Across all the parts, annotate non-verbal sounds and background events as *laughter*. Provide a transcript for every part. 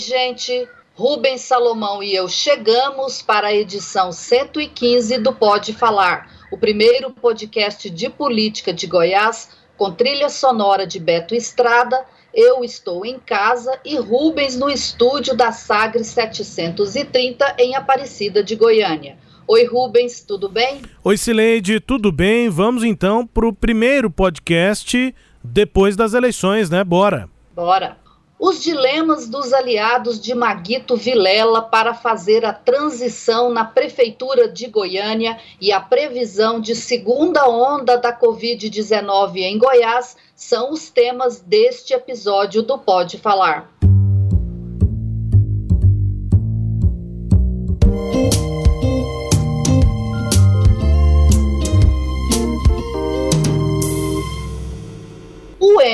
Gente. Rubens Salomão e eu chegamos para a edição 115 do Pode Falar, o primeiro podcast de política de Goiás, com trilha sonora de Beto Estrada. Eu estou em casa e Rubens no estúdio da Sagres 730 em Aparecida de Goiânia. Oi, Rubens, tudo bem? Oi, Cileide, tudo bem? Vamos então para o primeiro podcast depois das eleições, né? Bora! Bora! Os dilemas dos aliados de Maguito Vilela para fazer a transição na Prefeitura de Goiânia e a previsão de segunda onda da Covid-19 em Goiás são os temas deste episódio do Pode Falar.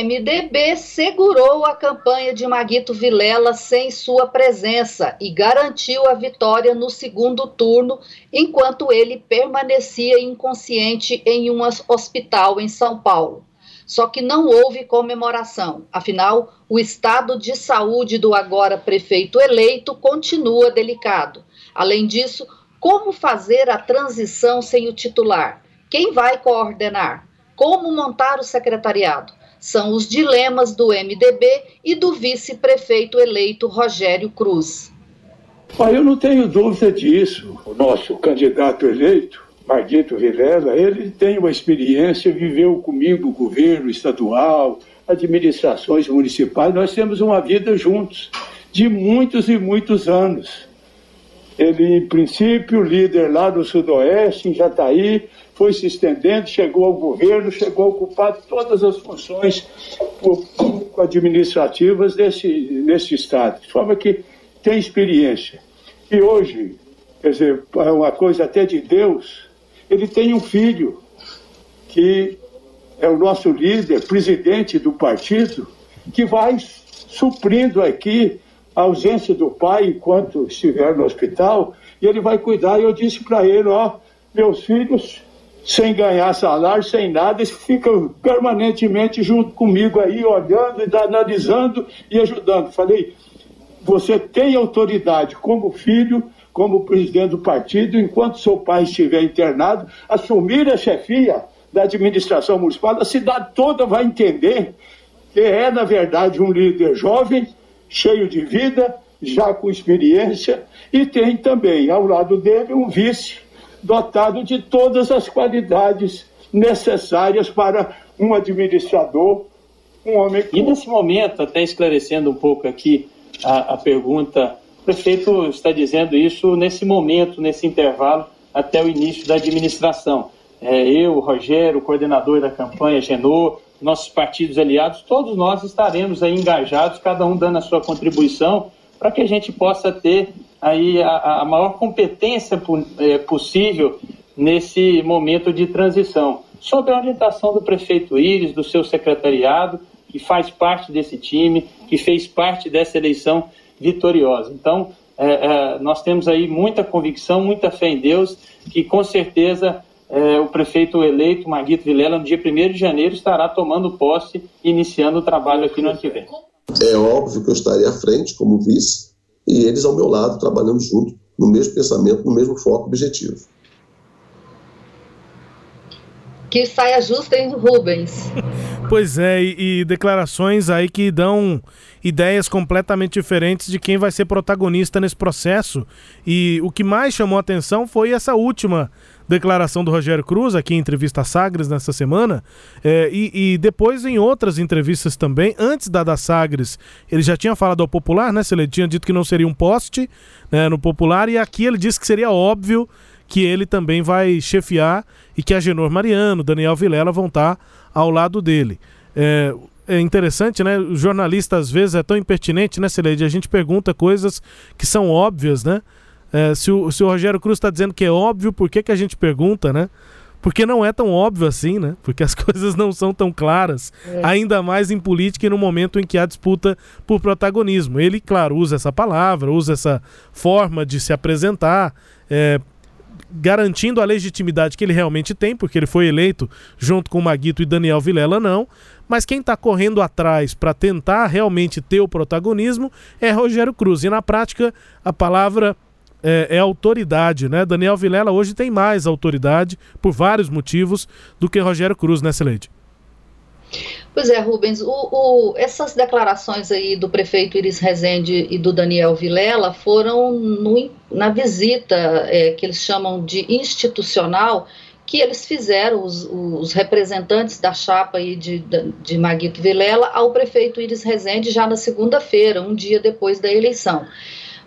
MDB segurou a campanha de Maguito Vilela sem sua presença e garantiu a vitória no segundo turno, enquanto ele permanecia inconsciente em um hospital em São Paulo. Só que não houve comemoração, afinal, o estado de saúde do agora prefeito eleito continua delicado. Além disso, como fazer a transição sem o titular? Quem vai coordenar? Como montar o secretariado? São os dilemas do MDB e do vice-prefeito eleito Rogério Cruz. eu não tenho dúvida disso. O nosso candidato eleito, Marguito Vilela, ele tem uma experiência, viveu comigo governo estadual, administrações municipais, nós temos uma vida juntos, de muitos e muitos anos. Ele, em princípio, líder lá no Sudoeste, em Jataí, foi se estendendo, chegou ao governo, chegou a ocupar todas as funções administrativas desse, desse Estado, de forma que tem experiência. E hoje, quer dizer, é uma coisa até de Deus, ele tem um filho que é o nosso líder, presidente do partido, que vai suprindo aqui a ausência do pai enquanto estiver no hospital, e ele vai cuidar. E eu disse para ele: ó, meus filhos sem ganhar salário, sem nada, eles ficam permanentemente junto comigo aí, olhando e analisando e ajudando. Falei, você tem autoridade como filho, como presidente do partido, enquanto seu pai estiver internado, assumir a chefia da administração municipal, a cidade toda vai entender que é, na verdade, um líder jovem, cheio de vida, já com experiência, e tem também ao lado dele um vice dotado de todas as qualidades necessárias para um administrador, um homem. E nesse momento, até esclarecendo um pouco aqui a, a pergunta, o prefeito está dizendo isso nesse momento, nesse intervalo, até o início da administração. É, eu, Rogério, o coordenador da campanha, Genô, nossos partidos aliados, todos nós estaremos aí engajados, cada um dando a sua contribuição, para que a gente possa ter aí a, a maior competência é, possível nesse momento de transição. Sob a orientação do prefeito Íris, do seu secretariado, que faz parte desse time, que fez parte dessa eleição vitoriosa. Então, é, é, nós temos aí muita convicção, muita fé em Deus, que com certeza é, o prefeito eleito, Maguito Vilela, no dia 1 de janeiro, estará tomando posse e iniciando o trabalho aqui no ano que vem. É óbvio que eu estarei à frente como vice, e eles ao meu lado, trabalhando junto, no mesmo pensamento, no mesmo foco objetivo. Que saia justa, hein, Rubens? *laughs* Pois é, e, e, declarações aí que dão ideias completamente diferentes de quem vai ser protagonista nesse processo. E o que mais chamou a atenção foi essa última declaração do Rogério Cruz aqui em entrevista a Sagres nessa semana, é, e, e, depois em outras entrevistas também, antes da da Sagres, ele já tinha falado ao Popular, né? Ele tinha dito que não seria um poste né, no Popular, e aqui ele disse que seria óbvio que ele também vai chefiar e que a Genor Mariano, Daniel Vilela vão estar ao lado dele. É, é interessante, né? O jornalista às vezes é tão impertinente, né, Celede? A gente pergunta coisas que são óbvias, né? É, se, o, se o Rogério Cruz está dizendo que é óbvio, por que, que a gente pergunta, né? Porque não é tão óbvio assim, né? Porque as *laughs* coisas não são tão claras, é. ainda mais em política e no momento em que há disputa por protagonismo. Ele, claro, usa essa palavra, usa essa forma de se apresentar, é, garantindo a legitimidade que ele realmente tem, porque ele foi eleito junto com o Maguito e Daniel Vilela, não. Mas quem está correndo atrás para tentar realmente ter o protagonismo é Rogério Cruz. E na prática, a palavra é, é, autoridade, né? Daniel Vilela hoje tem mais autoridade, por vários motivos, do que Rogério Cruz, né, Celede? Pois é, Rubens, o, o, essas declarações aí do prefeito Iris Rezende e do Daniel Vilela foram no, na visita é, que eles chamam de institucional que eles fizeram, os, os representantes da chapa aí de, de Maguito Vilela, ao prefeito Iris Rezende já na segunda-feira, um dia depois da eleição.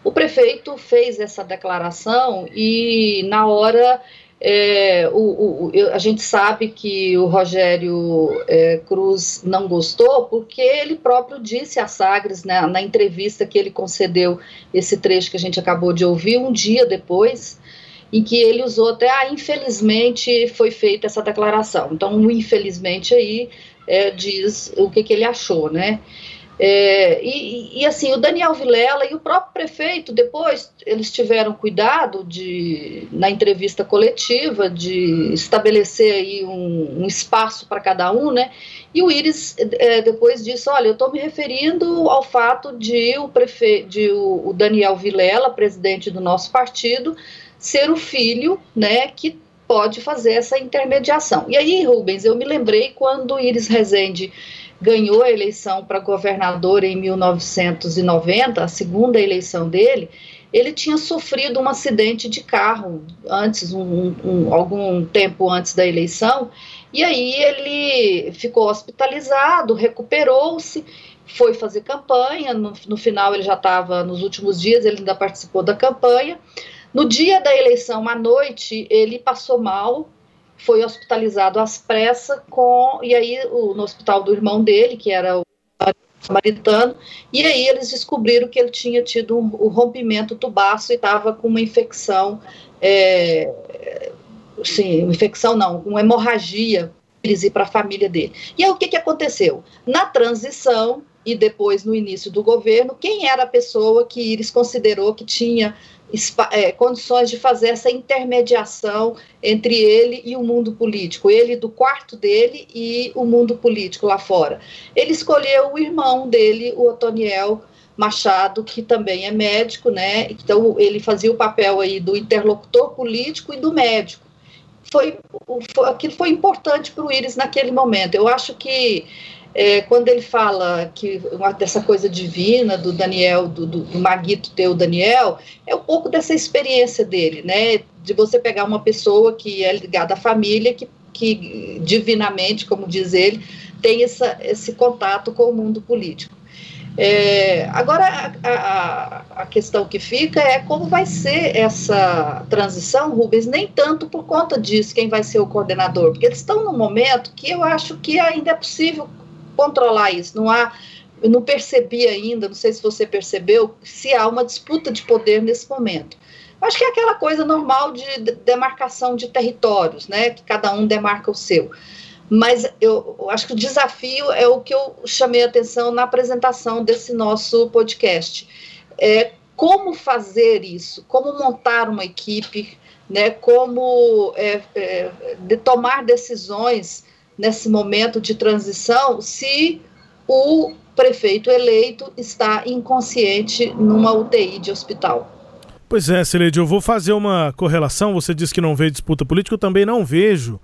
O prefeito fez essa declaração e, na hora, é, o, o, a gente sabe que o Rogério é, Cruz não gostou, porque ele próprio disse a Sagres, né, na entrevista que ele concedeu, esse trecho que a gente acabou de ouvir, um dia depois, em que ele usou até, ah, infelizmente foi feita essa declaração. Então, infelizmente aí é, diz o que, que ele achou, né? É, e, e, assim, o Daniel Vilela e o próprio prefeito, depois, eles tiveram cuidado de, na entrevista coletiva, de estabelecer aí um, um espaço para cada um, né? E o Iris, é, depois disse, olha, eu estou me referindo ao fato de o, prefe de o, o Daniel Vilela, presidente do nosso partido, ser o filho, né, que pode fazer essa intermediação. E aí, Rubens, eu me lembrei quando o Iris Rezende ganhou a eleição para governador em 1990, a segunda eleição dele, ele tinha sofrido um acidente de carro antes, um, um, algum tempo antes da eleição, e aí ele ficou hospitalizado, recuperou-se, foi fazer campanha, no, no final ele já estava, nos últimos dias, ele ainda participou da campanha. No dia da eleição, à noite, ele passou mal, foi hospitalizado às pressas com e aí o, no hospital do irmão dele, que era o samaritano, e aí eles descobriram que ele tinha tido um, um rompimento do baço e estava com uma infecção, é, sim, infecção não, uma hemorragia para a família dele. E aí o que, que aconteceu? Na transição e depois no início do governo, quem era a pessoa que Iris considerou que tinha é, condições de fazer essa intermediação entre ele e o mundo político, ele do quarto dele e o mundo político lá fora. Ele escolheu o irmão dele, o Otoniel Machado, que também é médico, né? Então ele fazia o papel aí do interlocutor político e do médico. Foi, foi aquilo foi importante para o Íris naquele momento. Eu acho que é, quando ele fala que uma, dessa coisa divina do Daniel, do, do, do Maguito ter o Daniel, é um pouco dessa experiência dele, né? De você pegar uma pessoa que é ligada à família, que, que divinamente, como diz ele, tem essa, esse contato com o mundo político. É, agora, a, a, a, questão que fica é como vai ser essa transição, Rubens, nem tanto por conta disso, quem vai ser o coordenador, porque eles estão num momento que eu acho que ainda é possível controlar isso. Não há, eu não percebi ainda, não sei se você percebeu, se há uma disputa de poder nesse momento. Acho que é aquela coisa normal de demarcação de territórios, né? Que cada um demarca o seu. Mas eu, acho que o desafio é o que eu chamei a atenção na apresentação desse nosso podcast. É como fazer isso, como montar uma equipe, né, como é, é, de tomar decisões nesse momento de transição se o prefeito eleito está inconsciente numa UTI de hospital. Pois é, Celede, eu vou fazer uma correlação. Você disse que não vê disputa política, eu também não vejo,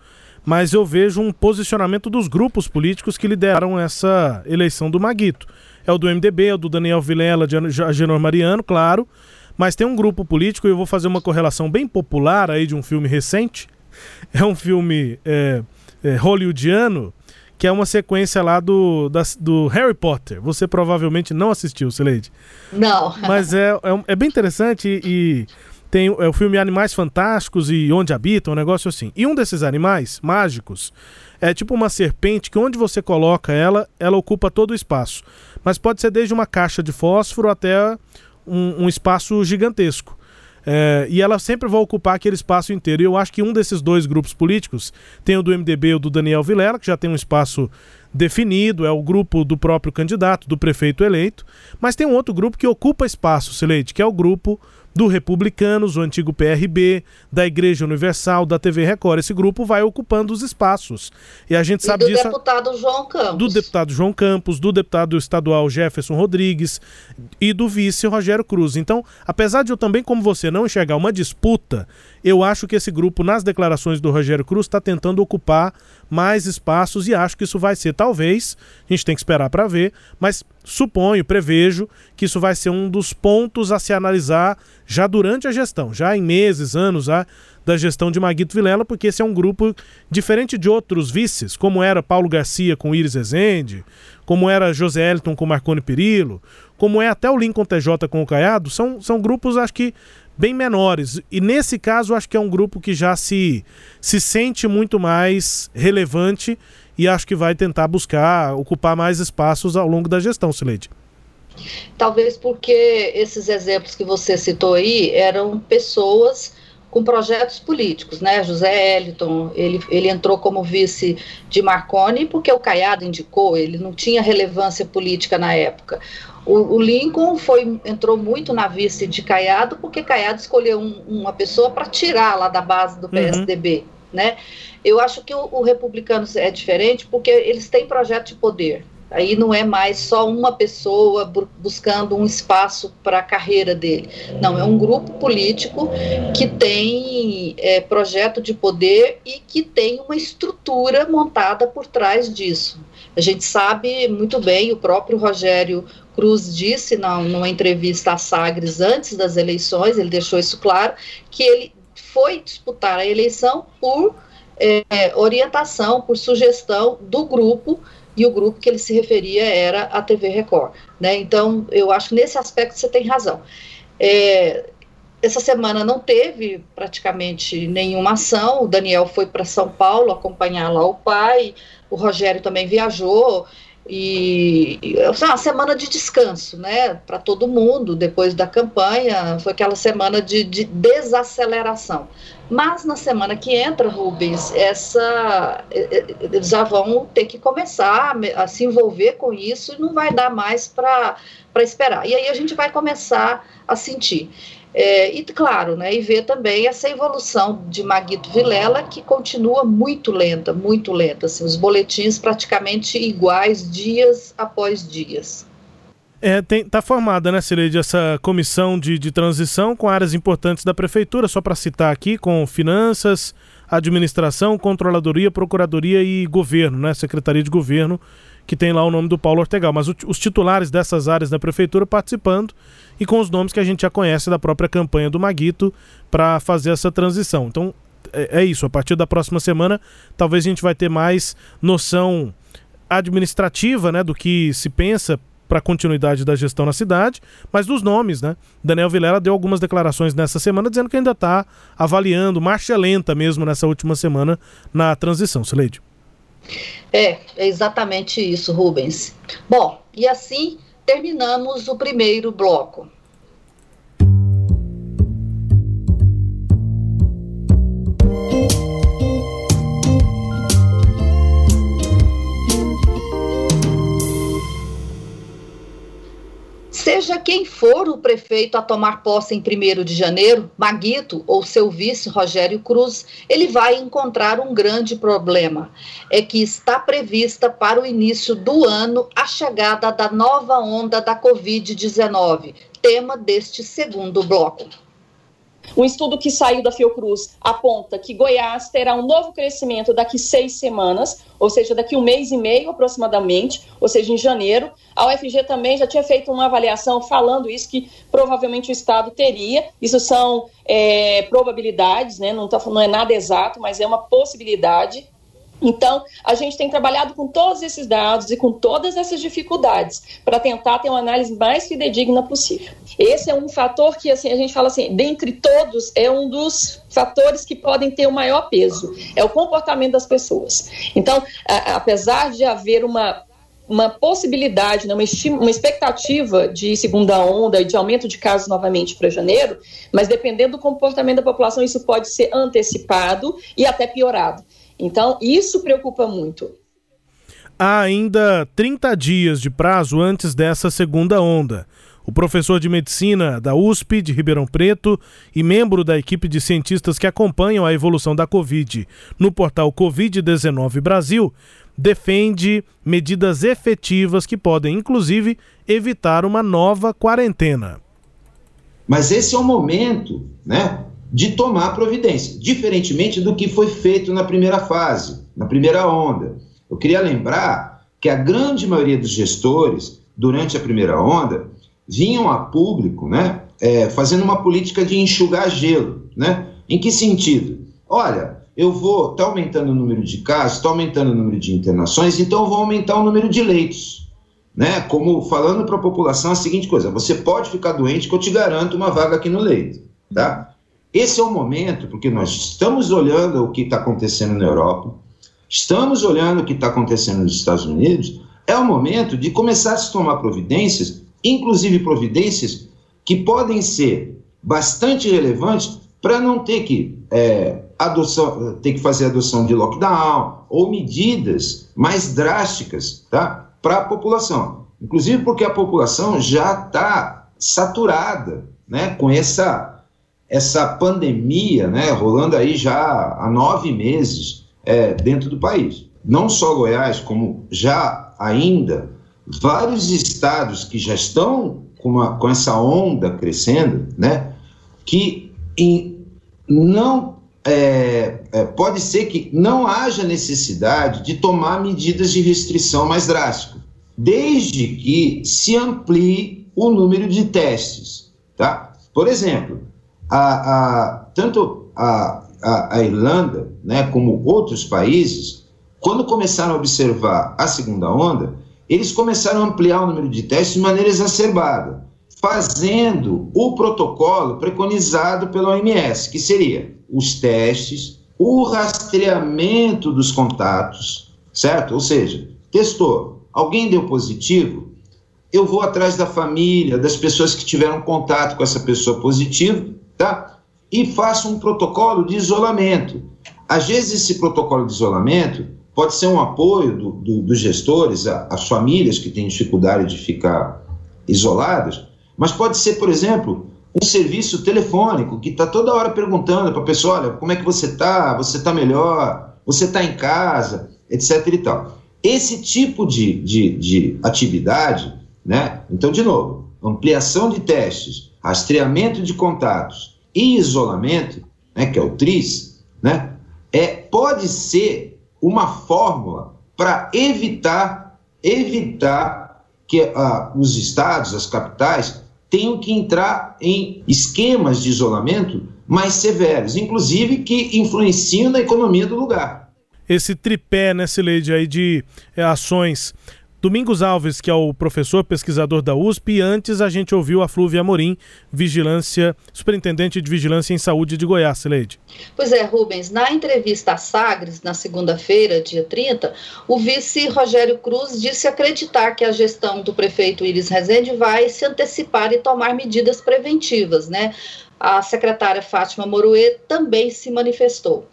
mas eu vejo um posicionamento dos grupos políticos que lideraram essa eleição do Maguito. É o do MDB, é o do Daniel Vilela, de Agenor Mariano, claro, mas tem um grupo político, e eu vou fazer uma correlação bem popular aí de um filme recente. *laughs* É um filme é, é, hollywoodiano, que é uma sequência lá do, da, do Harry Potter. Você provavelmente não assistiu, Sileide. Não. *laughs* Mas é, é, é, bem interessante e, tem é, o filme Animais Fantásticos e Onde Habitam, um negócio assim. E um desses animais mágicos é tipo uma serpente que onde você coloca ela, ela ocupa todo o espaço. Mas pode ser desde uma caixa de fósforo até um, um espaço gigantesco. É, e ela sempre vai ocupar aquele espaço inteiro. E eu acho que um desses dois grupos políticos, tem o do MDB e o do Daniel Vilela, que já tem um espaço definido, é o grupo do próprio candidato, do prefeito eleito, mas tem um outro grupo que ocupa espaço, Sileide, que é o grupo do Republicanos, o antigo PRB, da Igreja Universal, da TV Record. Esse grupo vai ocupando os espaços. E a gente e sabe do disso. Do deputado João Campos. Do deputado João Campos, do deputado estadual Jefferson Rodrigues e do vice Rogério Cruz. Então, apesar de eu também, como você, não enxergar uma disputa, eu acho que esse grupo, nas declarações do Rogério Cruz, está tentando ocupar mais espaços e acho que isso vai ser, talvez, a gente tem que esperar para ver, mas suponho, prevejo que isso vai ser um dos pontos a se analisar já durante a gestão, já em meses, anos da gestão de Maguito Vilela, porque esse é um grupo diferente de outros vices, como era Paulo Garcia com Iris Ezende, como era José Elton com Marconi Perillo, como é até o Lincoln TJ com o Caiado, são, são grupos, acho que, bem menores. E nesse caso, acho que é um grupo que já se, se sente muito mais relevante e acho que vai tentar buscar ocupar mais espaços ao longo da gestão, Sileide. Talvez porque esses exemplos que você citou aí eram pessoas com projetos políticos, né? José Eliton, ele, ele entrou como vice de Marconi porque o Caiado indicou, ele não tinha relevância política na época. O, o Lincoln foi, entrou muito na vice de Caiado porque Caiado escolheu um, uma pessoa para tirar lá da base do PSDB, uhum. né? Eu acho que o, o republicano é diferente porque eles têm projeto de poder. Aí não é mais só uma pessoa buscando um espaço para a carreira dele. Não, é um grupo político que tem é, projeto de poder e que tem uma estrutura montada por trás disso. A gente sabe muito bem, o próprio Rogério Cruz disse na, numa entrevista à Sagres antes das eleições, ele deixou isso claro, que ele foi disputar a eleição por é, orientação, por sugestão do grupo, e o grupo que ele se referia era a TV Record. Né? Então, eu acho que nesse aspecto você tem razão. É, essa semana não teve praticamente nenhuma ação. O Daniel foi para São Paulo acompanhar lá o pai, o Rogério também viajou e, uma semana de descanso, né, para todo mundo depois da campanha, foi aquela semana de, de, desaceleração. Mas na semana que entra, Rubens, essa eles já vão ter que começar a se envolver com isso e não vai dar mais para esperar. E aí a gente vai começar a sentir. É, e claro, né, e ver também essa evolução de Maguito Vilela, que continua muito lenta, muito lenta, assim, os boletins praticamente iguais dias após dias. É, tem, tá formada, né, Cileide, essa comissão de, de transição com áreas importantes da prefeitura, só para citar aqui, com finanças, administração, controladoria, procuradoria e governo, né, secretaria de governo, que tem lá o nome do Paulo Ortegal. Mas o, os titulares dessas áreas da prefeitura participando e com os nomes que a gente já conhece da própria campanha do Maguito para fazer essa transição. Então é, é, isso, a partir da próxima semana talvez a gente vai ter mais noção administrativa né, do que se pensa para a continuidade da gestão na cidade, mas dos nomes, né? Daniel Vilela deu algumas declarações nessa semana dizendo que ainda está avaliando, marcha lenta mesmo nessa última semana na transição, Sileide. É, é exatamente isso, Rubens. Bom, e assim terminamos o primeiro bloco. Seja quem for o prefeito a tomar posse em 1 de janeiro, Maguito ou seu vice Rogério Cruz, ele vai encontrar um grande problema. É que está prevista para o início do ano a chegada da nova onda da Covid-19, tema deste segundo bloco. Um estudo que saiu da Fiocruz aponta que Goiás terá um novo crescimento daqui seis semanas, ou seja, daqui um mês e meio aproximadamente, ou seja, em janeiro. A UFG também já tinha feito uma avaliação falando isso, que provavelmente o Estado teria. Isso são é, probabilidades, né? não, tá, não é nada exato, mas é uma possibilidade. Então, a gente tem trabalhado com todos esses dados e com todas essas dificuldades para tentar ter uma análise mais fidedigna possível. Esse é um fator que assim, a gente fala assim, dentre todos, é um dos fatores que podem ter o maior peso, é o comportamento das pessoas. Então, a, apesar de haver uma uma possibilidade, né, uma, uma expectativa de segunda onda e de aumento de casos novamente para janeiro, mas dependendo do comportamento da população, isso pode ser antecipado e até piorado. Então, isso preocupa muito. Há ainda 30 dias de prazo antes dessa segunda onda. O professor de medicina da USP de Ribeirão Preto e membro da equipe de cientistas que acompanham a evolução da Covid no portal Covid-19 Brasil defende medidas efetivas que podem, inclusive, evitar uma nova quarentena. Mas esse é o momento, né, de tomar providência, diferentemente do que foi feito na primeira fase, na primeira onda. Eu queria lembrar que a grande maioria dos gestores, durante a primeira onda, vinham a público, né, é, fazendo uma política de enxugar gelo, né? Em que sentido? Olha, eu vou, está aumentando o número de casos, está aumentando o número de internações, então eu vou aumentar o número de leitos. Né? Como falando para a população a seguinte coisa: você pode ficar doente que eu te garanto uma vaga aqui no leito. Tá? Esse é o momento, porque nós estamos olhando o que está acontecendo na Europa, estamos olhando o que está acontecendo nos Estados Unidos, é o momento de começar a se tomar providências, inclusive providências que podem ser bastante relevantes para não ter que é, adoção, ter que fazer adoção de lockdown ou medidas mais drásticas tá, para a população. Inclusive porque a população já está saturada né, com essa, essa pandemia né, rolando aí já há nove meses é, dentro do país. Não só Goiás, como já ainda vários estados que já estão com, uma, com essa onda crescendo, né, que em, não é, é, pode ser que não haja necessidade de tomar medidas de restrição mais drásticas, desde que se amplie o número de testes. Tá? Por exemplo, a, a, tanto a, a, a Irlanda né, como outros países, quando começaram a observar a segunda onda, eles começaram a ampliar o número de testes de maneira exacerbada, fazendo o protocolo preconizado pela OMS, que seria os testes, o rastreamento dos contatos, certo? Ou seja, testou, alguém deu positivo, eu vou atrás da família, das pessoas que tiveram contato com essa pessoa positiva, tá? E faço um protocolo de isolamento. Às vezes, esse protocolo de isolamento pode ser um apoio do, do, dos gestores às famílias que têm dificuldade de ficar isoladas, mas pode ser, por exemplo, um serviço telefônico que está toda hora perguntando para a pessoa: olha, como é que você está? Você está melhor? Você está em casa? Etc. e tal. Esse tipo de, de, de atividade, né? Então, de novo, ampliação de testes, rastreamento de contatos e isolamento, né, que é o TRIS, né, é, pode ser uma fórmula para evitar, evitar que uh, os estados, as capitais, tenham que entrar em esquemas de isolamento mais severos, inclusive que influenciam na economia do lugar. Esse tripé, né, Sileide, aí de é, ações Domingos Alves, que é o professor pesquisador da USP, e antes a gente ouviu a Flúvia Amorim, vigilância, superintendente de vigilância em saúde de Goiás, Leide. Pois é, Rubens, na entrevista à Sagres, na segunda-feira, dia 30, o vice Rogério Cruz disse acreditar que a gestão do prefeito Iris Rezende vai se antecipar e tomar medidas preventivas, né? A secretária Fátima Moruê também se manifestou.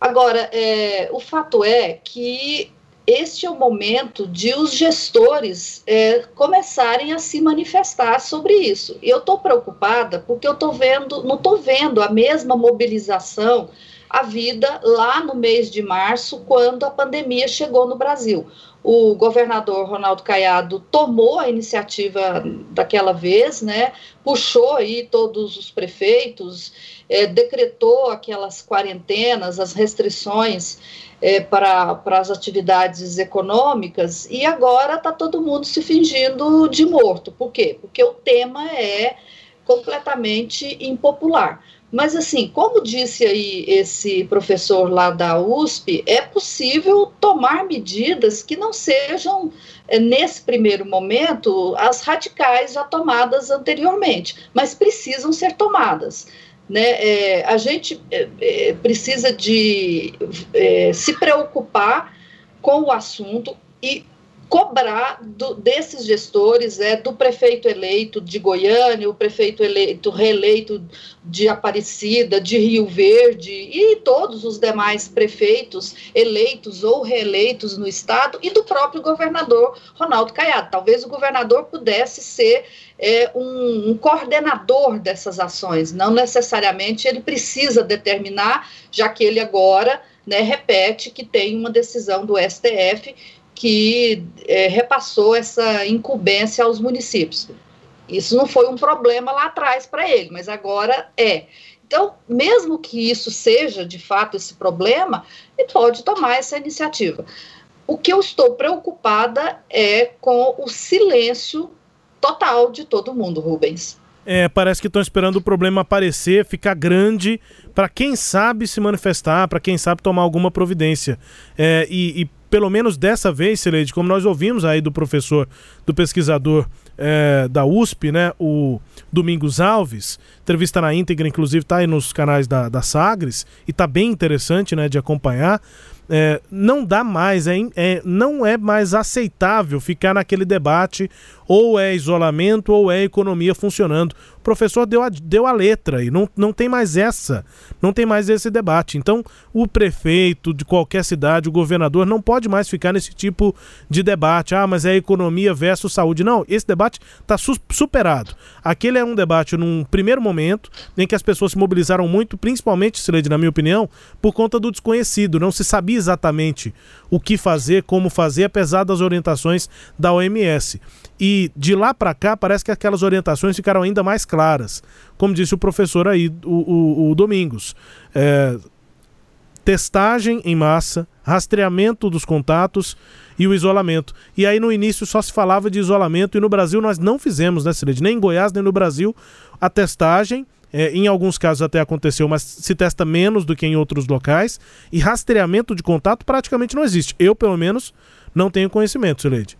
Agora, é, o fato é que este é o momento de os gestores é, começarem a se manifestar sobre isso. Eu estou preocupada porque eu estou vendo, não estou vendo a mesma mobilização a vida lá no mês de março, quando a pandemia chegou no Brasil. O governador Ronaldo Caiado tomou a iniciativa daquela vez, né? Puxou aí todos os prefeitos, é, decretou aquelas quarentenas, as restrições é, para, as atividades econômicas e agora está todo mundo se fingindo de morto. Por quê? Porque o tema é completamente impopular. Mas, assim, como disse aí esse professor lá da USP, é possível tomar medidas que não sejam, é, nesse primeiro momento, as radicais já tomadas anteriormente, mas precisam ser tomadas. Né? É, a gente é precisa de é, se preocupar com o assunto e cobrar do, desses gestores, é, do prefeito eleito de Goiânia, o prefeito eleito reeleito de Aparecida, de Rio Verde e todos os demais prefeitos eleitos ou reeleitos no estado e do próprio governador Ronaldo Caiado. Talvez o governador pudesse ser é, um, um coordenador dessas ações, não necessariamente ele precisa determinar, já que ele agora né, repete que tem uma decisão do STF que é, repassou essa incumbência aos municípios. Isso não foi um problema lá atrás para ele, mas agora é. Então, mesmo que isso seja de fato esse problema, ele pode tomar essa iniciativa. O que eu estou preocupada é com o silêncio total de todo mundo, Rubens. É, parece que estão esperando o problema aparecer, ficar grande, para quem sabe se manifestar, para quem sabe tomar alguma providência. É, e, e pelo menos dessa vez, Sileide, como nós ouvimos aí do professor, do pesquisador é, da USP, né, o Domingos Alves, entrevista na íntegra, inclusive está aí nos canais da, da Sagres, e está bem interessante né, de acompanhar é, não dá mais, é, é, não é mais aceitável ficar naquele debate ou é isolamento ou é economia funcionando. Professor deu a, deu a letra e não, não tem mais essa, não tem mais esse debate. Então, o prefeito de qualquer cidade, o governador, não pode mais ficar nesse tipo de debate. Ah, mas é economia versus saúde. Não, esse debate está su superado. Aquele é um debate num primeiro momento em que as pessoas se mobilizaram muito, principalmente, Sileide, na minha opinião, por conta do desconhecido. Não se sabia exatamente o que fazer, como fazer, apesar das orientações da OMS. E de lá para cá, parece que aquelas orientações ficaram ainda mais claras. Como disse o professor aí, o, o, o Domingos. É, testagem em massa, rastreamento dos contatos e o isolamento. E aí no início só se falava de isolamento e no Brasil nós não fizemos, né, Cileide? Nem em Goiás, nem no Brasil, a testagem é, em alguns casos até aconteceu, mas se testa menos do que em outros locais. E rastreamento de contato praticamente não existe. Eu, pelo menos, não tenho conhecimento, Sileide.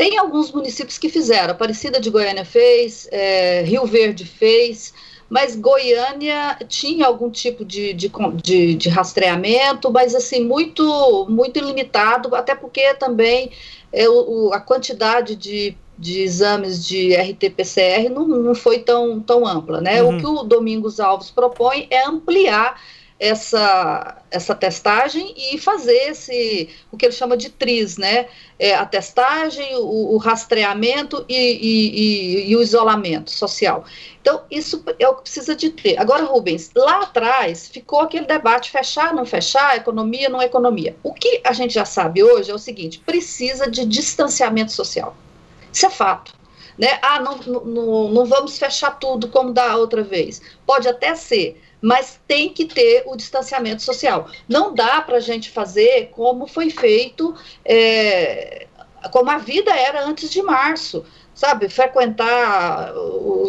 Tem alguns municípios que fizeram. Aparecida de Goiânia fez, é, Rio Verde fez, mas Goiânia tinha algum tipo de, de, de, de rastreamento, mas assim, muito, muito limitado, até porque também é, o, a quantidade de de exames de RT-PCR não, não foi tão, tão ampla, né? Uhum. O que o Domingos Alves propõe é ampliar essa, essa testagem e fazer esse, o que ele chama de TRIS, né? É, a testagem, o, o rastreamento e, e, e, e, o isolamento social. Então, isso é o que precisa de ter. Agora, Rubens, lá atrás ficou aquele debate, fechar, não fechar, economia, não economia. O que a gente já sabe hoje é o seguinte, precisa de distanciamento social. Isso é fato. Né? Ah, não, não, não vamos fechar tudo como da outra vez. Pode até ser, mas tem que ter o distanciamento social. Não dá para a gente fazer como foi feito, é, como a vida era antes de março sabe, frequentar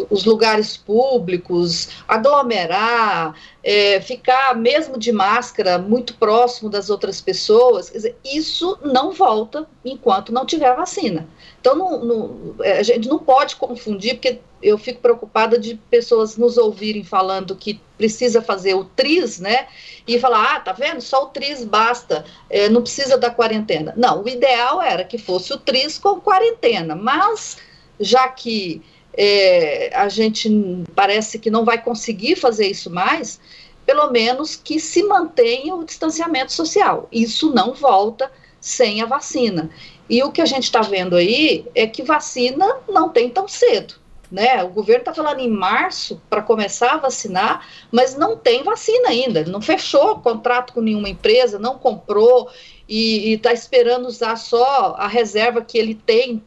os lugares públicos, aglomerar, é, ficar mesmo de máscara muito próximo das outras pessoas, dizer, isso não volta enquanto não tiver vacina. Então, não, não, é, a gente não pode confundir, porque eu fico preocupada de pessoas nos ouvirem falando que precisa fazer o TRIS, né? E falar, ah, tá vendo? Só o TRIS basta, é, não precisa da quarentena. Não, o ideal era que fosse o TRIS com quarentena, mas já que é, a gente parece que não vai conseguir fazer isso mais, pelo menos que se mantenha o distanciamento social. Isso não volta sem a vacina. E o que a gente está vendo aí é que vacina não tem tão cedo. Né? O governo está falando em março para começar a vacinar, mas não tem vacina ainda. Não fechou contrato com nenhuma empresa, não comprou e está esperando usar só a reserva que ele tem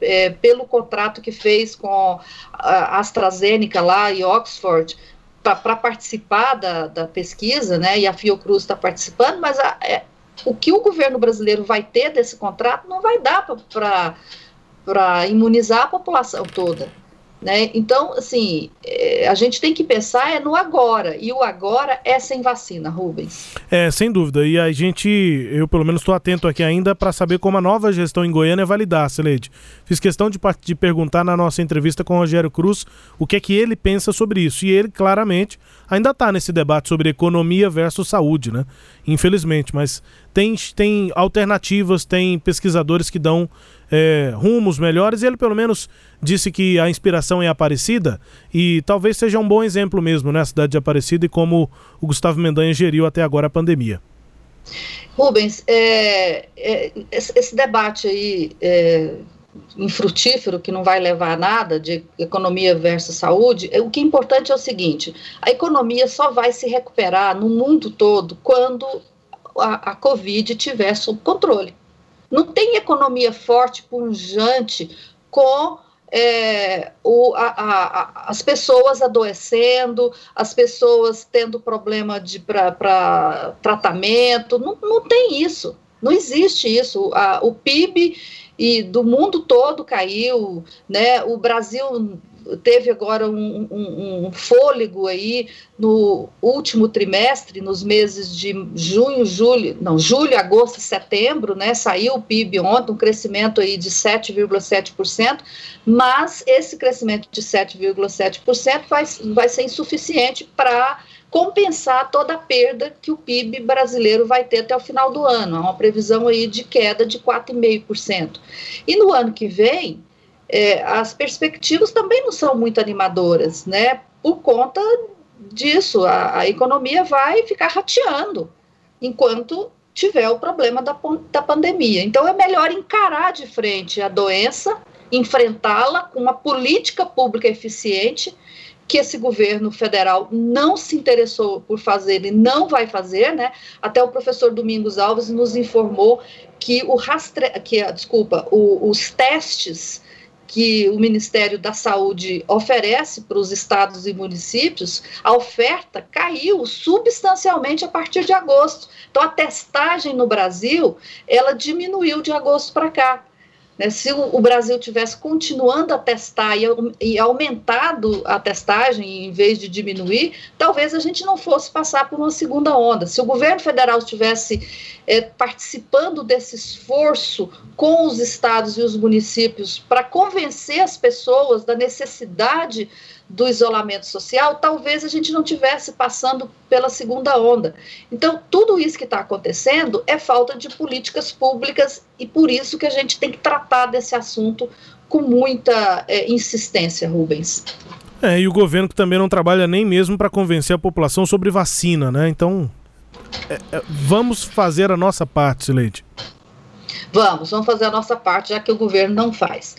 é, pelo contrato que fez com a AstraZeneca lá em Oxford para participar da, da, pesquisa, né? E a Fiocruz está participando, mas a, é, o que o governo brasileiro vai ter desse contrato não vai dar para imunizar a população toda. Né? Então, assim, é, a gente tem que pensar é no agora, e o agora é sem vacina, Rubens. É, sem dúvida, e a gente, eu pelo menos estou atento aqui ainda para saber como a nova gestão em Goiânia vai lidar, Celede. Fiz questão de, de perguntar na nossa entrevista com o Rogério Cruz o que é que ele pensa sobre isso, e ele claramente ainda está nesse debate sobre economia versus saúde, né? Infelizmente, mas tem, tem alternativas, tem pesquisadores que dão é, rumos melhores, e ele pelo menos disse que a inspiração é Aparecida, e talvez seja um bom exemplo mesmo, né, a cidade de Aparecida e como o Gustavo Mendanha geriu até agora a pandemia. Rubens, é, é, esse debate aí é, infrutífero, que não vai levar a nada, de economia versus saúde, é, o que é importante é o seguinte: a economia só vai se recuperar no mundo todo quando a, a Covid tiver sob controle. Não tem economia forte, punjante, com é, o, a, a, as pessoas adoecendo, as pessoas tendo problema de para tratamento. Não, não tem isso. Não existe isso. O PIB e do mundo todo caiu, né? O Brasil teve agora um, um, um, fôlego aí no último trimestre, nos meses de junho, julho, não, julho, agosto setembro, né? Saiu o PIB ontem, um crescimento aí de 7,7%, mas esse crescimento de 7,7% vai, vai ser insuficiente para compensar toda a perda que o PIB brasileiro vai ter até o final do ano. Há uma previsão aí de queda de 4,5%. E no ano que vem, é, as perspectivas também não são muito animadoras, né? Por conta disso, a, a economia vai ficar rateando enquanto tiver o problema da, da pandemia. Então é melhor encarar de frente a doença, enfrentá-la com uma política pública eficiente que esse governo federal não se interessou por fazer e não vai fazer, né? Até o professor Domingos Alves nos informou que o rastre... que, desculpa, o, os testes que o Ministério da Saúde oferece para os estados e municípios, a oferta caiu substancialmente a partir de agosto. Então, a testagem no Brasil, ela diminuiu de agosto para cá. Né? Se o, o, Brasil tivesse continuando a testar e, e, aumentado a testagem em vez de diminuir, talvez a gente não fosse passar por uma segunda onda. Se o governo federal estivesse é, participando desse esforço com os estados e os municípios para convencer as pessoas da necessidade do isolamento social, talvez a gente não tivesse passando pela segunda onda. Então, tudo isso que está acontecendo é falta de políticas públicas e por isso que a gente tem que tratar desse assunto com muita é, insistência, Rubens. É, e o governo que também não trabalha nem mesmo para convencer a população sobre vacina, né? Então, é, é, vamos fazer a nossa parte, Sileide. Vamos, vamos fazer a nossa parte, já que o governo não faz.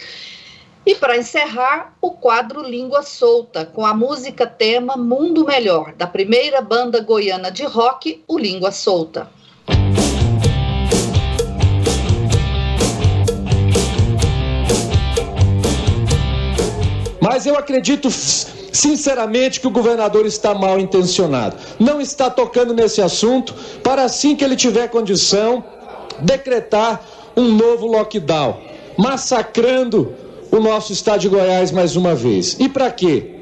E para encerrar, o quadro Língua Solta, com a música tema Mundo Melhor, da primeira banda goiana de rock, o Língua Solta. Mas eu acredito sinceramente que o governador está mal intencionado. Não está tocando nesse assunto para assim que ele tiver condição decretar um novo lockdown, massacrando o nosso estado de Goiás mais uma vez. E para quê?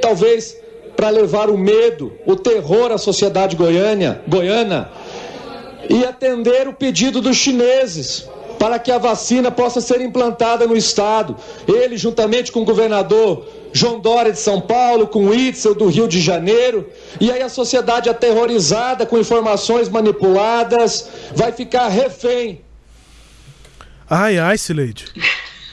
Talvez para levar o medo, o terror à sociedade goiânia, goiana e atender o pedido dos chineses para que a vacina possa ser implantada no estado. Ele, juntamente com o governador João Dória de São Paulo, com o Itzel do Rio de Janeiro, e aí a sociedade aterrorizada com informações manipuladas vai ficar refém. Ai, ai, Sileide.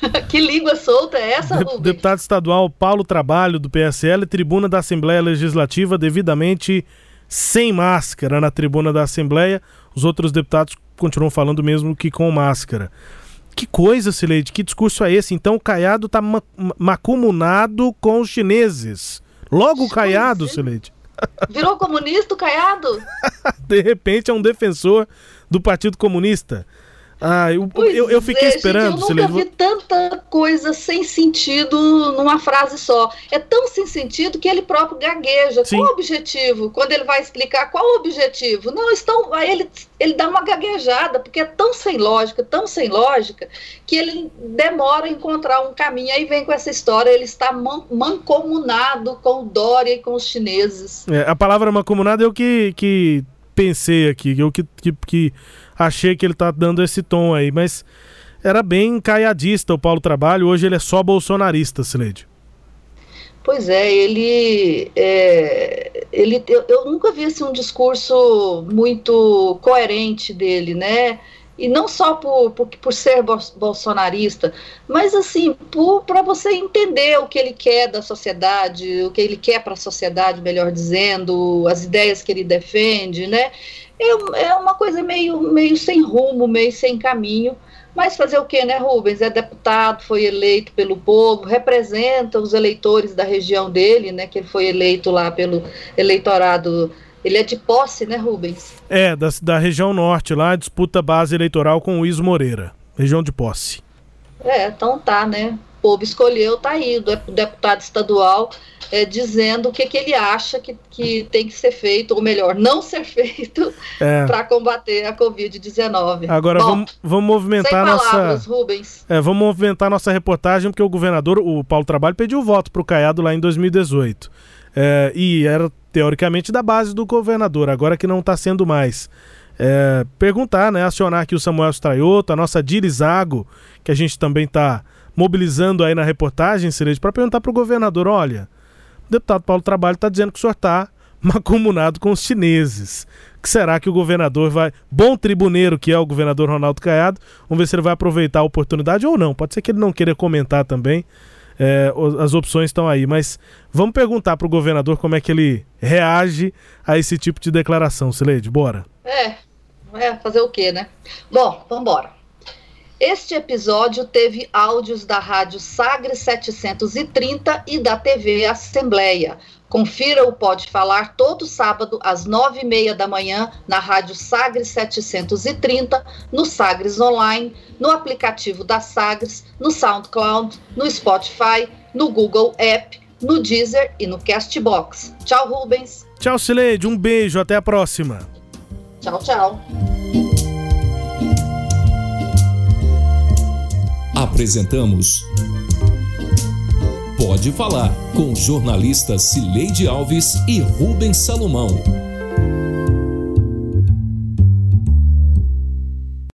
*laughs* que língua solta é essa, Rubens? Deputado estadual Paulo Trabalho, do PSL, tribuna da Assembleia Legislativa, devidamente sem máscara na tribuna da Assembleia. Os outros deputados continuam falando mesmo que com máscara. Que coisa, Sileide, que discurso é esse? Então o Caiado está ma macumunado com os chineses. Logo o Caiado. Sileide. *laughs* Virou comunista o Caiado? De repente é um defensor do Partido Comunista. Ah, eu, eu, eu, fiquei é, esperando. Gente, eu nunca vi tanta coisa sem sentido numa frase só. É tão sem sentido que ele próprio gagueja. Sim. Qual o objetivo? Quando ele vai explicar qual o objetivo? Não, estão. Ele, ele dá uma gaguejada, porque é tão sem lógica, tão sem lógica, que ele demora a encontrar um caminho. Aí vem com essa história, ele está man, mancomunado com o Dória e com os chineses. É, a palavra mancomunado é o que, que pensei aqui, eu que, que, que achei que ele tá dando esse tom aí, mas era bem caiadista o Paulo Trabalho, hoje ele é só bolsonarista, Sileide. Pois é, ele. É, ele eu, eu, nunca vi assim, um discurso muito coerente dele, né? E não só por, por, por ser bolsonarista, mas assim, para você entender o que ele quer da sociedade, o que ele quer para a sociedade, melhor dizendo, as ideias que ele defende, né? É, é uma coisa meio, meio sem rumo, meio sem caminho. Mas fazer o quê, né, Rubens? É deputado, foi eleito pelo povo, representa os eleitores da região dele, né? Que ele foi eleito lá pelo eleitorado. Ele é de posse, né, Rubens? É, da, da região norte lá, disputa base eleitoral com o Iso Moreira, região de posse. É, então tá, né? O povo escolheu, tá aí, o deputado estadual é, dizendo o que, que ele acha que, que tem que ser feito, ou melhor, não ser *laughs* feito é. para combater a Covid-19. Agora Bom, vamos, vamos movimentar sem palavras, nossa. Rubens. É, vamos movimentar nossa reportagem, porque o governador, o Paulo Trabalho, pediu voto para o Caiado lá em 2018. É, e era teoricamente da base do governador, agora que não está sendo mais. É, perguntar, né, acionar aqui o Samuel Straioto, a nossa Dirizago, que a gente também está mobilizando aí na reportagem, Cerejo, para perguntar para o governador, olha, o deputado Paulo Trabalho está dizendo que o senhor está macumunado com os chineses. que será que o governador vai. Bom tribuneiro que é o governador Ronaldo Caiado, vamos ver se ele vai aproveitar a oportunidade ou não. Pode ser que ele não queira comentar também. É, as opções estão aí, mas vamos perguntar para o governador como é que ele reage a esse tipo de declaração, Sileide. Bora. É, é fazer o quê, né? Bom, vamos embora. Este episódio teve áudios da Rádio Sagre 730 e da TV Assembleia. Confira o Pode Falar todo sábado às nove e meia da manhã na Rádio Sagres 730, no Sagres Online, no aplicativo da Sagres, no SoundCloud, no Spotify, no Google App, no Deezer e no Castbox. Tchau, Rubens. Tchau, Sileide. Um beijo. Até a próxima. Tchau, tchau. Apresentamos Pode Falar com jornalistas Cileide Alves e Rubens Salomão.